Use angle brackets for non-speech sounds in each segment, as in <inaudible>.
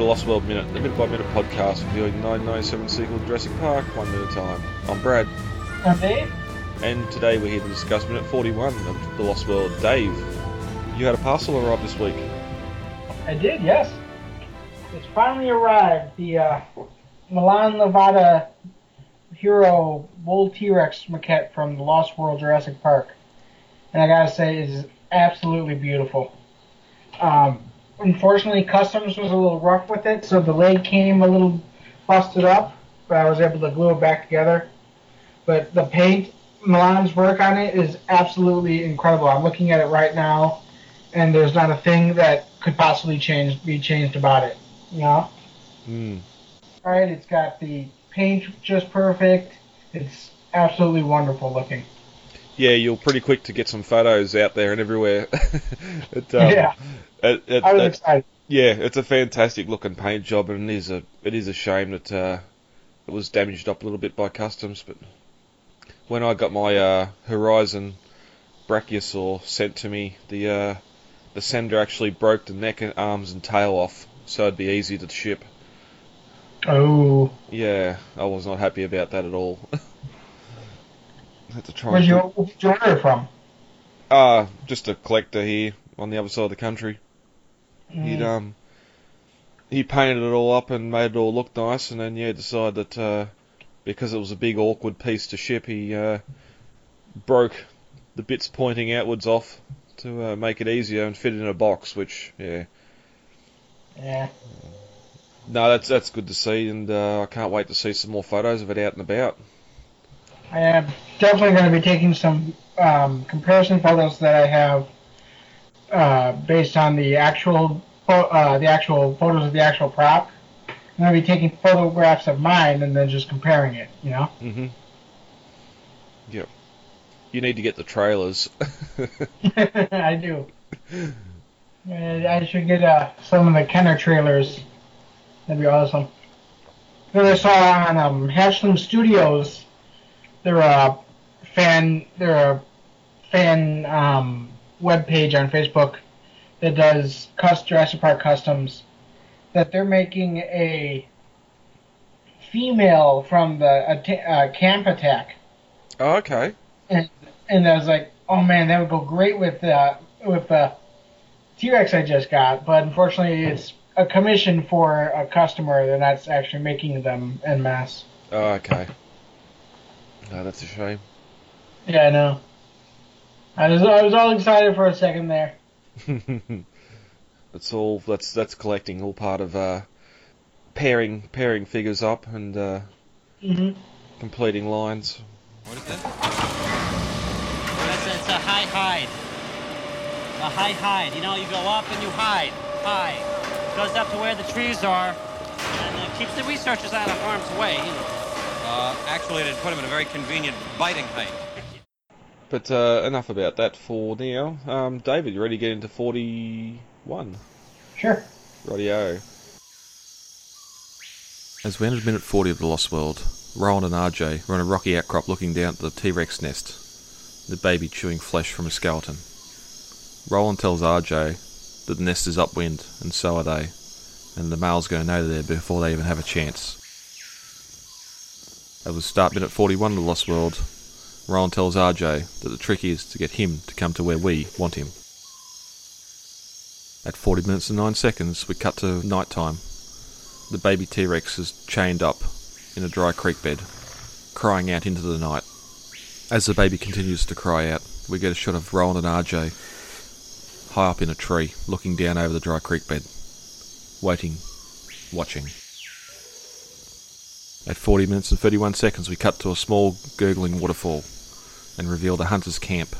Hello, welcome to the Lost World Minute, the minute by minute podcast reviewing 1997 sequel Jurassic Park, one minute at a time. I'm Brad, I'm Dave. and today we're here to discuss minute 41 of the Lost World. Dave, you had a parcel arrive this week. I did, yes. It's finally arrived. The uh, Milan, Nevada Hero Bull T-Rex maquette from the Lost World Jurassic Park. And I gotta say, it is absolutely beautiful. Um, unfortunately, Customs was a little rough with it, so the leg came a little busted up, but I was able to glue it back together. But the paint, Milan's work on it is absolutely incredible. I'm looking at it right now, and there's not a thing that could possibly change be changed about it. You know? Hmm. All right, it's got the paint just perfect. It's absolutely wonderful looking. Yeah, you're pretty quick to get some photos out there and everywhere. <laughs> it, um, yeah, it, it, I was it- excited. yeah, it's a fantastic looking paint job, and it is a it is a shame that uh, it was damaged up a little bit by Customs. But when I got my uh, Horizon Brachiosaur sent to me, the uh, the sender actually broke the neck and arms and tail off, so it'd be easy to ship. Oh, Yeah, I was not happy about that at all. <laughs> Had to try. where'd you, where'd you order from? Uh, just a collector here on the other side of the country. He'd Mm, um he painted it all up and made it all look nice, and then yeah, decided that uh, because it was a big awkward piece to ship, he uh, broke the bits pointing outwards off to uh, make it easier and fit it in a box. Which yeah, yeah, no, that's that's good to see, and uh, I can't wait to see some more photos of it out and about. I am definitely going to be taking some um, comparison photos that I have uh, based on the actual uh, the actual photos of the actual prop. I'm going to be taking photographs of mine and then just comparing it. You know? hmm Yep. You need to get the trailers. <laughs> <laughs> I do. I should get uh, some of the Kenner trailers. That'd be awesome. Then I saw on um, Hatchling Studios, they're a fan, they're a fan um, web page on Facebook that does cus- Jurassic Park customs. That they're making a female from the uh, camp attack oh, okay. and I was like, oh man, that would go great with uh, with the T-Rex I just got. But unfortunately, it's a commission for a customer. They're actually making them en masse. Oh, okay. No, that's a shame. Yeah, I know. I was I was all excited for a second there. <laughs> That's all. That's that's collecting. All part of uh, pairing pairing figures up and uh, hmm completing lines. What is that? It's, it's a high hide. A high hide. You know, you go up and you hide. High. Goes up to where the trees are and uh, keeps the researchers out of harm's way. You know. Uh, actually, it put him in a very convenient biting height. But uh, enough about that for now. Um, David, you ready to get into forty-one? Sure. Radio. As we entered minute 40 of The Lost World, Roland and Ajay were on a rocky outcrop looking down at the T Rex nest, the baby chewing flesh from a skeleton. Roland tells Ajay that the nest is upwind, and so are they, and the male's going to know they're there before they even have a chance. That we start minute 41 of The Lost World, Roland tells Ajay that the trick is to get him to come to where we want him. At 40 minutes and 9 seconds, we cut to night time. The baby T Rex is chained up in a dry creek bed, crying out into the night. As the baby continues to cry out, we get a shot of Roland and Ajay high up in a tree, looking down over the dry creek bed, waiting, watching. At 40 minutes and 31 seconds, we cut to a small, gurgling waterfall and reveal the hunter's camp.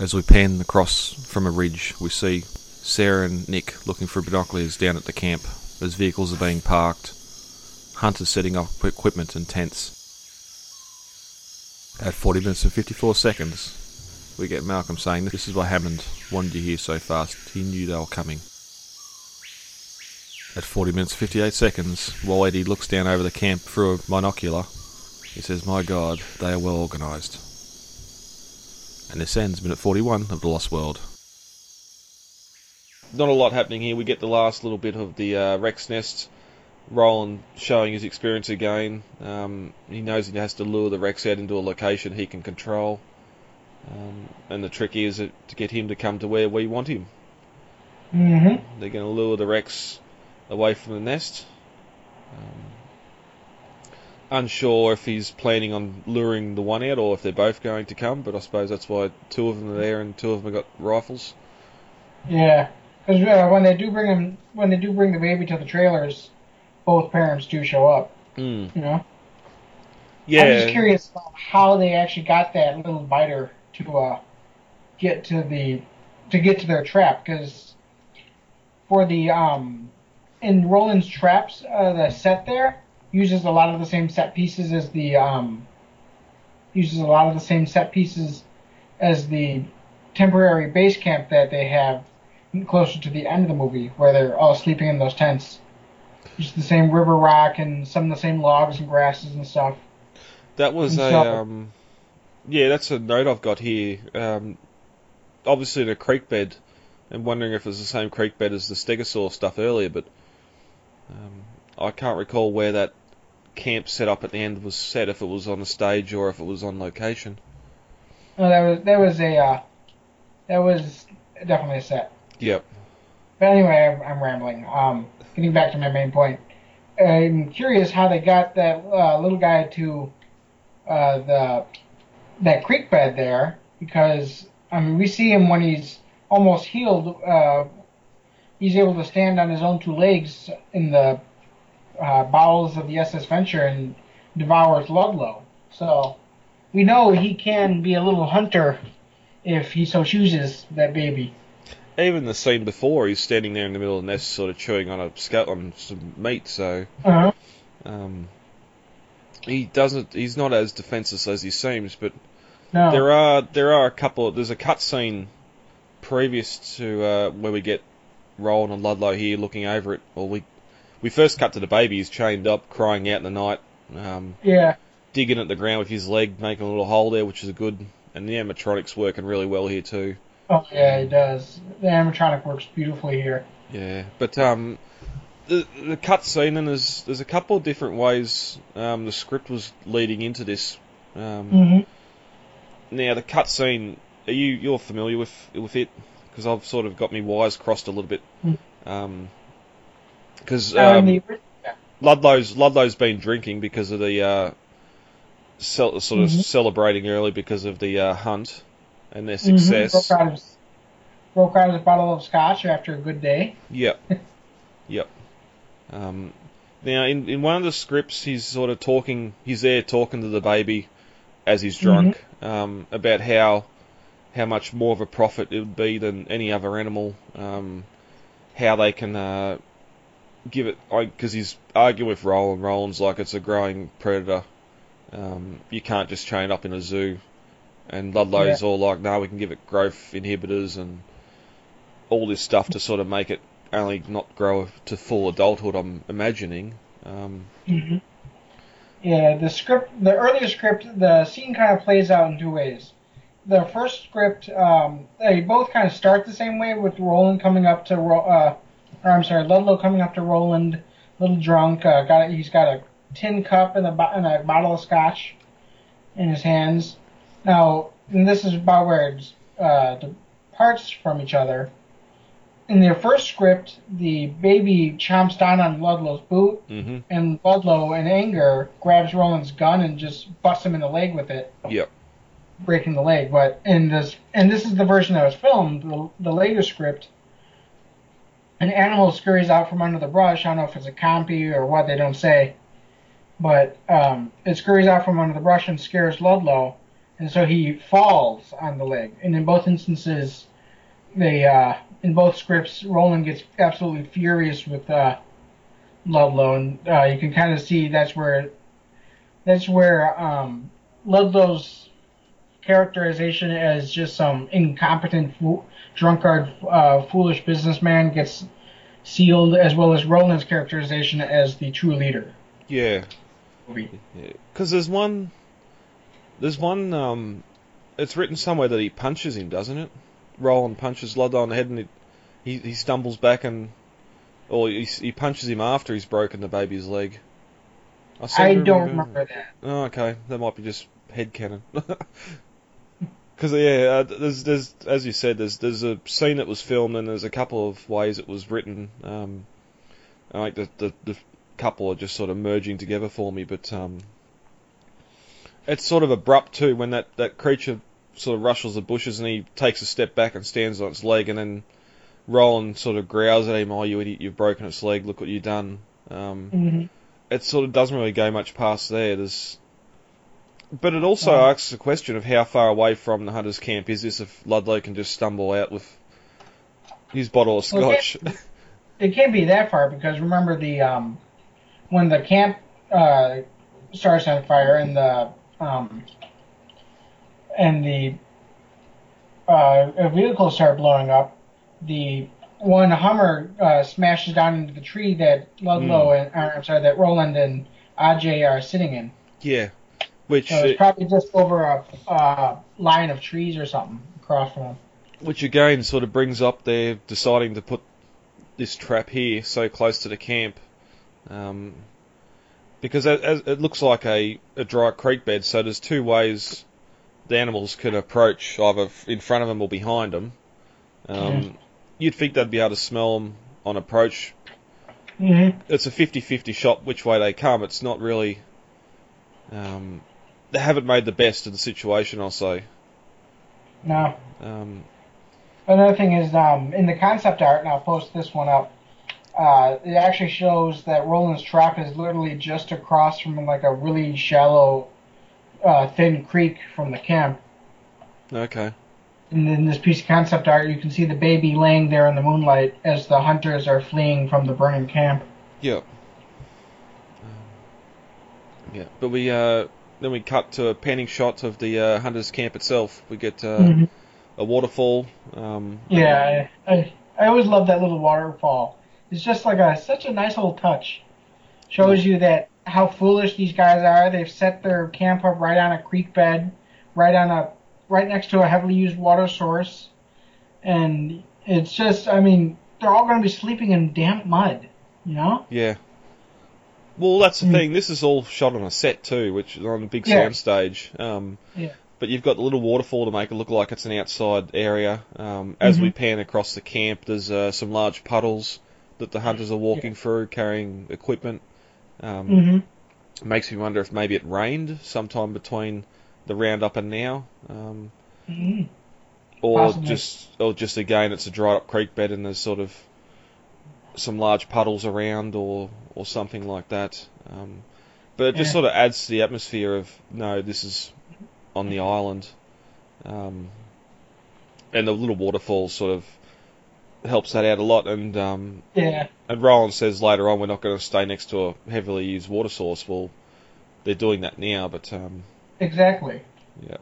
As we pan across from a ridge, we see Sarah and Nick looking through binoculars down at the camp as vehicles are being parked, hunters setting up equipment and tents. At 40 minutes and 54 seconds, we get Malcolm saying, This is what Hammond wanted you here so fast. He knew they were coming. At 40 minutes and 58 seconds, while Eddie looks down over the camp through a binocular, he says, My God, they are well organised. And this ends minute 41 of The Lost World. not a lot happening here. We get the last little bit of the uh, Rex nest. Roland showing his experience again. Um, he knows he has to lure the Rex out into a location he can control. Um, and the trick is to get him to come to where we want him. Mm-hmm. They're going to lure the Rex away from the nest. Um, unsure if he's planning on luring the one out or if they're both going to come, but I suppose that's why two of them are there and two of them have got rifles. Yeah, because uh, when they do bring him, when they do bring the baby to the trailers, both parents do show up. Mm. You know. Yeah. I'm just curious about how they actually got that little biter to uh, get to the to get to their trap because for the um in Roland's traps uh, the set there uses a lot of the same set pieces as the um uses a lot of the same set pieces as the temporary base camp that they have closer to the end of the movie where they're all sleeping in those tents. Just the same river rock and some of the same logs and grasses and stuff. that was a So- um, yeah. That's a note I've got here. Um, obviously the creek bed, and wondering if it's the same creek bed as the Stegosaur stuff earlier, but um, I can't recall where that camp set up at the end was set. If it was on a stage or if it was on location. No, that was that was a uh, that was definitely a set. Yep. But anyway, I'm, I'm rambling. Um, getting back to my main point, I'm curious how they got that uh, little guy to uh, the that creek bed there because I mean we see him when he's almost healed. Uh, he's able to stand on his own two legs in the uh, bowels of the SS Venture and devours Ludlow. So we know he can be a little hunter if he so chooses. That baby. Even the scene before, he's standing there in the middle of the nest, sort of chewing on a scout on some meat. So Uh-huh. um, he doesn't. He's not as defenseless as he seems. But No. there are there are a couple. There's a cut scene previous to uh, where we get Roland and Ludlow here looking over it. Or we we first cut to the baby. He's chained up, crying out in the night, um, Yeah. digging at the ground with his leg, making a little hole there, which is a good. And the animatronics working really well here too. Oh yeah, it does. The animatronic works beautifully here. Yeah, but um, the the cut scene and there's there's a couple of different ways um, the script was leading into this. Um, Mm-hmm. Now the cut scene, are you you're familiar with with it? Because I've sort of got me wires crossed a little bit. Mm. Um, because Uh, um, the, Ludlow's Ludlow's been drinking because of the uh, sort of Mhm. celebrating early because of the uh, hunt and their Mhm, success. Broke out, his, broke out his bottle of scotch after a good day. Yep. <laughs> yep. Um, now, in, in one of the scripts, he's sort of talking, he's there talking to the baby as he's drunk um, about how how much more of a profit it would be than any other animal, um, how they can uh, give it, because he's arguing with Roland. Roland's like it's a growing predator. Um, you can't just chain it up in a zoo. And Ludlow's all like, no, we can give it growth inhibitors and all this stuff to sort of make it only not grow to full adulthood. I'm imagining. Um, Mm-hmm. Yeah, the script, the earlier script, the scene kind of plays out in two ways. The first script, um, they both kind of start the same way with Roland coming up to, uh, or I'm sorry, Ludlow coming up to Roland, a little drunk. Uh, got he's got a tin cup and a, bo- and a bottle of scotch in his hands. Now, and this is about where it uh, departs from each other. In their first script, the baby chomps down on Ludlow's boot, hmm and Ludlow, in anger, grabs Roland's gun and just busts him in the leg with it, Yep. breaking the leg. But in this, and this is the version that was filmed, the, the later script, an animal scurries out from under the brush. I don't know if it's a compy or what, they don't say. But um, it scurries out from under the brush and scares Ludlow, and so he falls on the leg. And in both instances, they uh, in both scripts, Roland gets absolutely furious with uh, Ludlow, and uh, you can kind of see that's where that's where um, Ludlow's characterization as just some incompetent, fo- drunkard, uh, foolish businessman gets sealed, as well as Roland's characterization as the true leader. Yeah. Because there's one. There's one. Um, it's written somewhere that he punches him, doesn't it? Roland punches Ludlow on the head, and it, he he stumbles back and or he, he punches him after he's broken the baby's leg. seem I don't remember that. Oh, okay, that might be just head canon. <laughs> Because yeah, uh, there's there's as you said, there's there's a scene that was filmed and there's a couple of ways it was written. Um, and like the, the the couple are just sort of merging together for me, but um, it's sort of abrupt too when that that creature sort of rushes the bushes and he takes a step back and stands on its leg and then Roland sort of growls at him, "Oh, you idiot! You've broken its leg. Look what you've done." Um, hmm it sort of doesn't really go much past there. There's, but it also asks the question of how far away from the hunter's camp is this if Ludlow can just stumble out with his bottle of Well, scotch. It can't be that far because remember the um, when the camp uh, starts on fire and the um, and the uh, vehicles start blowing up, the one Hummer uh, smashes down into the tree that Ludlow and uh, I'm sorry that Roland and Ajay are sitting in. yeah, which So it's probably just over a uh, line of trees or something across from them. which again sort of brings up their deciding to put this trap here so close to the camp. Um, because as it looks like a, a dry creek bed, so there's two ways the animals can approach, either in front of them or behind them. Um, You'd think they'd be able to smell them on approach. Mm-hmm. It's a 50-50 shot which way they come. It's not really. Um, they haven't made the best of the situation, I'll say. No. Um, Another thing is, um, in the concept art, and I'll post this one up. Uh, it actually shows that Roland's trap is literally just across from like a really shallow, uh, thin creek from the camp. okay. And in this piece of concept art, you can see the baby laying there in the moonlight as the hunters are fleeing from the burning camp. Yeah. Um, yeah, but we uh, then we cut to a panning shot of the uh, hunters' camp itself. We get uh, Mhm. a waterfall. Um, Yeah, I, I, I always love that little waterfall. It's just like a such a nice little touch. Shows you that how foolish these guys are. They've set their camp up right on a creek bed, right on a right next to a heavily used water source, and it's just I mean they're all going to be sleeping in damp mud, you know? Yeah. Well, that's the Mm. thing. This is all shot on a set too, which is on a big Yeah. sound stage. Um, Yeah. But you've got the little waterfall to make it look like it's an outside area. Um, as we Mhm. pan across the camp, there's uh, some large puddles that the hunters are walking through, carrying equipment. Um, Mm-hmm. Makes me wonder if maybe it rained sometime between the roundup and now, um, hmm or Possibly. just, or just again, it's a dried up creek bed and there's sort of some large puddles around, or or something like that. Um, but it just Yeah. sort of adds to the atmosphere of no, this is on the island, um, and the little waterfall sort of helps that out a lot. And um, Yeah. and Roland says later on, we're not going to stay next to a heavily used water source. Well, they're doing that now, but um, Exactly. Yeah.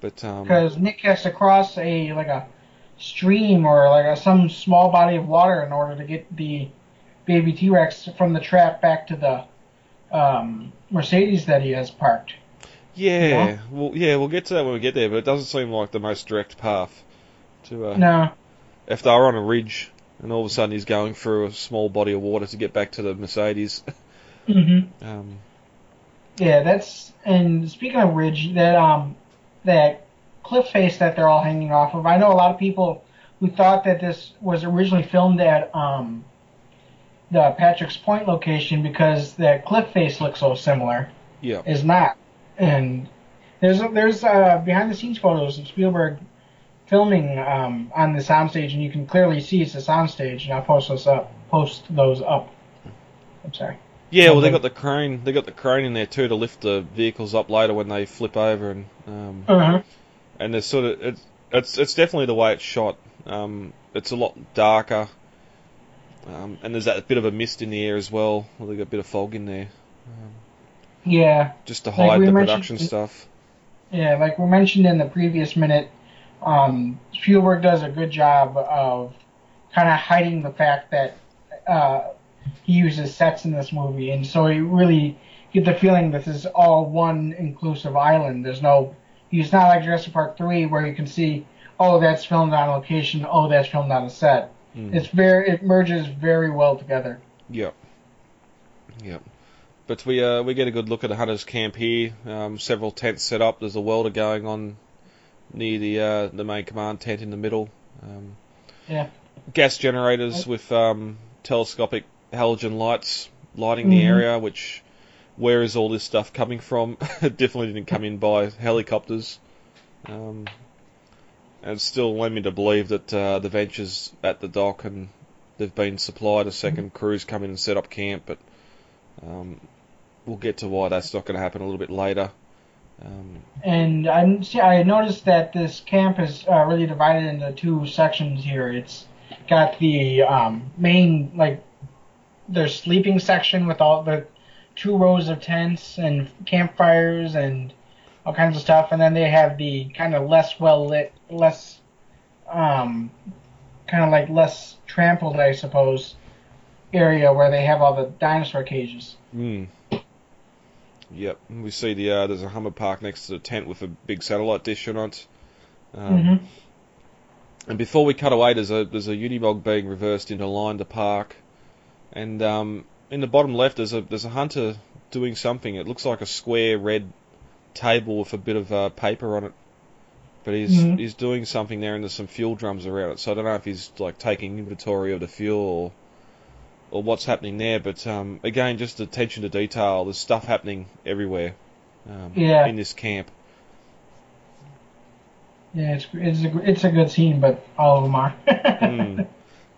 But um, because Nick has to cross a like a stream or like a, some small body of water in order to get the baby T Rex from the trap back to the um, Mercedes that he has parked. yeah, Yeah. well, yeah, we'll get to that when we get there. But it doesn't seem like the most direct path to. Uh, No, If they were on a ridge and all of a sudden he's going through a small body of water to get back to the Mercedes, <laughs> Mm-hmm. um, yeah, that's and speaking of ridge, that um that cliff face that they're all hanging off of. I know a lot of people who thought that this was originally filmed at um the Patrick's Point location because that cliff face looks so similar. yeah, is not. And there's there's uh, behind the scenes photos of Spielberg filming um, on the soundstage, and you can clearly see it's a soundstage. And I'll post those up. Post those up. I'm sorry. yeah. Well, they got the crane. They got the crane in there too to lift the vehicles up later when they flip over, and um, Uh-huh. And there's sort of it's it's it's definitely the way it's shot. Um, it's a lot darker, um, and there's that bit of a mist in the air as well. Well, they got a bit of fog in there, Yeah, just to hide we the production stuff. yeah. Like we mentioned in the previous minute, um, Spielberg does a good job of kind of hiding the fact that uh, he uses sets in this movie, and so you really get the feeling this is all one inclusive island. There's no, it's not like Jurassic Park three where you can see, oh, that's filmed on location, oh, that's filmed on a set. Mm. It's very it merges very well together. Yep. Yep. But we uh, we get a good look at the hunters' camp here. Um, several tents set up. There's a welder going on near the uh, the main command tent in the middle. Um, Yeah. Gas generators with um, telescopic halogen lights lighting the Mhm. area. Which where is all this stuff coming from? it <laughs> definitely didn't come in by helicopters. Um, and still led me to believe that uh, the Venture's at the dock and they've been supplied a 2nd cruise come in and set up camp, but um, we'll get to why that's not going to happen a little bit later. Um, And I see. I noticed that this camp is uh, really divided into two sections here. It's got the um, main like their sleeping section with all the two rows of tents and campfires and all kinds of stuff, and then they have the kind of less well lit, less um, kind of like less trampled, I suppose, area where they have all the dinosaur cages. mm. Yep, we see the uh, there's a Hummer park next to the tent with a big satellite dish on it. Um, hmm And before we cut away, there's a there's a Unimog being reversed into line to park, and um, in the bottom left there's a there's a hunter doing something. It looks like a square red table with a bit of uh, paper on it, but he's Mhm. he's doing something there, and there's some fuel drums around it. So I don't know if he's like taking inventory of the fuel or or what's happening there. But um, again, just attention to detail. There's stuff happening everywhere um, Yeah. in this camp. Yeah, it's it's a it's a good scene, but all of them are. <laughs> Mm.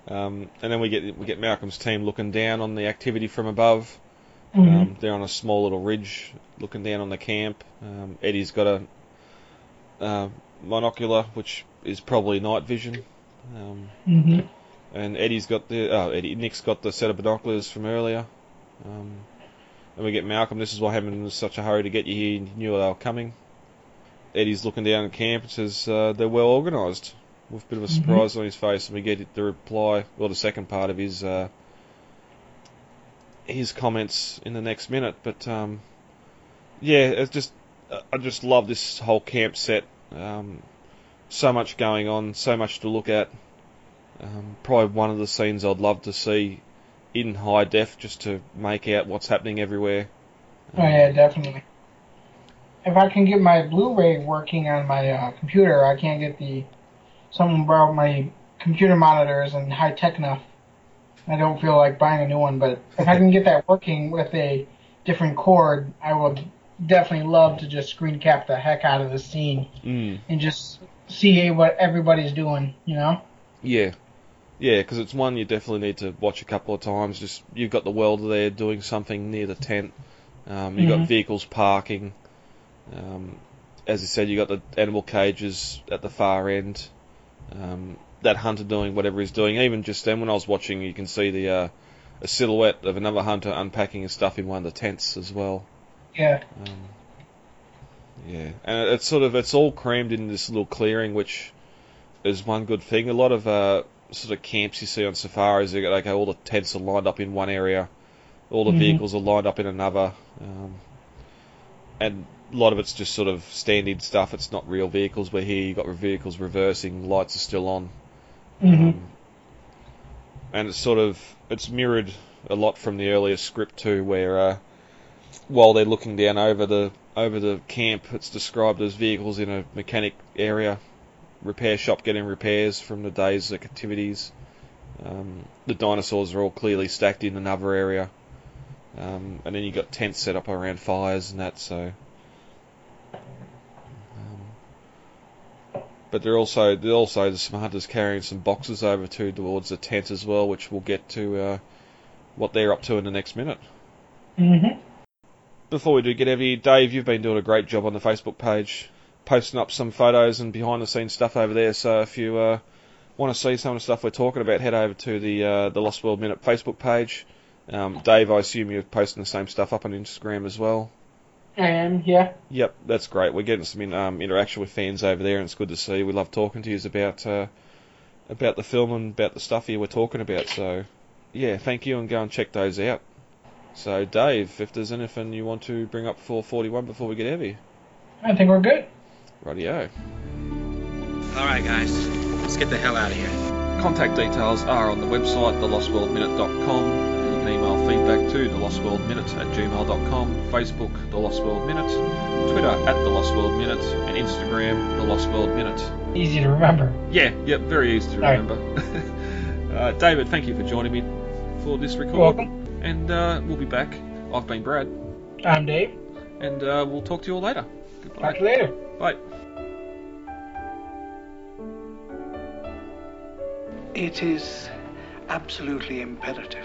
Um, and then we get we get Malcolm's team looking down on the activity from above. Mhm. Um, they're on a small little ridge, looking down on the camp. Um, Eddie's got a uh, monocular, which is probably night vision. Um, hmm and Eddie's got the oh, Eddie Nick's got the set of binoculars from earlier. Um, and we get Malcolm. This is why Hammond was such a hurry to get you here. He knew they were coming. Eddie's looking down at camp and says uh, they're well organised, with a bit of a Mhm. surprise on his face. And we get the reply, well, the second part of his uh, his comments in the next minute. But um, yeah, it's just I just love this whole camp set. Um, so much going on, so much to look at. Um, probably one of the scenes I'd love to see in high def just to make out what's happening everywhere. Oh yeah, definitely. If I can get my Blu-ray working on my uh, computer, I can't get the. Someone borrowed my computer monitors and high tech enough. I don't feel like buying a new one, but if I can get that working with a different cord, I would definitely love to just screen cap the heck out of the scene Mm, and just see what everybody's doing. You know? yeah, yeah, because it's one you definitely need to watch a couple of times. Just you've got the welder there doing something near the tent. Um, you've got Mhm. vehicles parking. Um, as I said, you've got the animal cages at the far end. Um, that hunter doing whatever he's doing. Even just then, when I was watching, you can see the uh, a silhouette of another hunter unpacking his stuff in one of the tents as well. Yeah. Um, yeah, and it's sort of it's all crammed in this little clearing, which is one good thing. A lot of uh, sort of camps you see on safaris, they got like all the tents are lined up in one area, all the Mhm. vehicles are lined up in another, um, and a lot of it's just sort of standing stuff. It's not real vehicles. Where here you got vehicles reversing, lights are still on. hmm Um, and it's sort of it's mirrored a lot from the earlier script too, where uh, while they're looking down over the over the camp, it's described as vehicles in a mechanic area, repair shop getting repairs from the day's activities. Um, the dinosaurs are all clearly stacked in another area, um, and then you've got tents set up around fires and that. So. Um, but they're also there also there's some hunters carrying some boxes over to towards the tent as well, which we'll get to uh, what they're up to in the next minute. hmm Before we do get heavy, Dave, you've been doing a great job on the Facebook page, posting up some photos and behind the scenes stuff over there. So if you uh, want to see some of the stuff we're talking about, head over to the uh, the Lost World Minute Facebook page. Um, Dave, I assume you're posting the same stuff up on Instagram as well. I am. Yeah. Yep, that's great. We're getting some in, um, interaction with fans over there, and it's good to see. We love talking to you about uh, about the film and about the stuff here we're talking about. So, yeah, thank you, and go and check those out. So, Dave, if there's anything you want to bring up for 41 before we get heavy, I think we're good. rightio. All right, guys, let's get the hell out of here. contact details are on the website, thelostworldminute.com. You can email feedback to thelostworldminute at gmail.com, Facebook, The Lost World Minute, Twitter at The Lost World Minute, and Instagram, The Lost World Minute. Easy to remember. Yeah, yep, very easy to Right. remember. <laughs> uh, David, thank you for joining me for this record. You're welcome. And uh, we'll be back. I've been Brad, I'm Dave. and uh, we'll talk to you all later. Goodbye. Talk to you later. Bye. It is absolutely imperative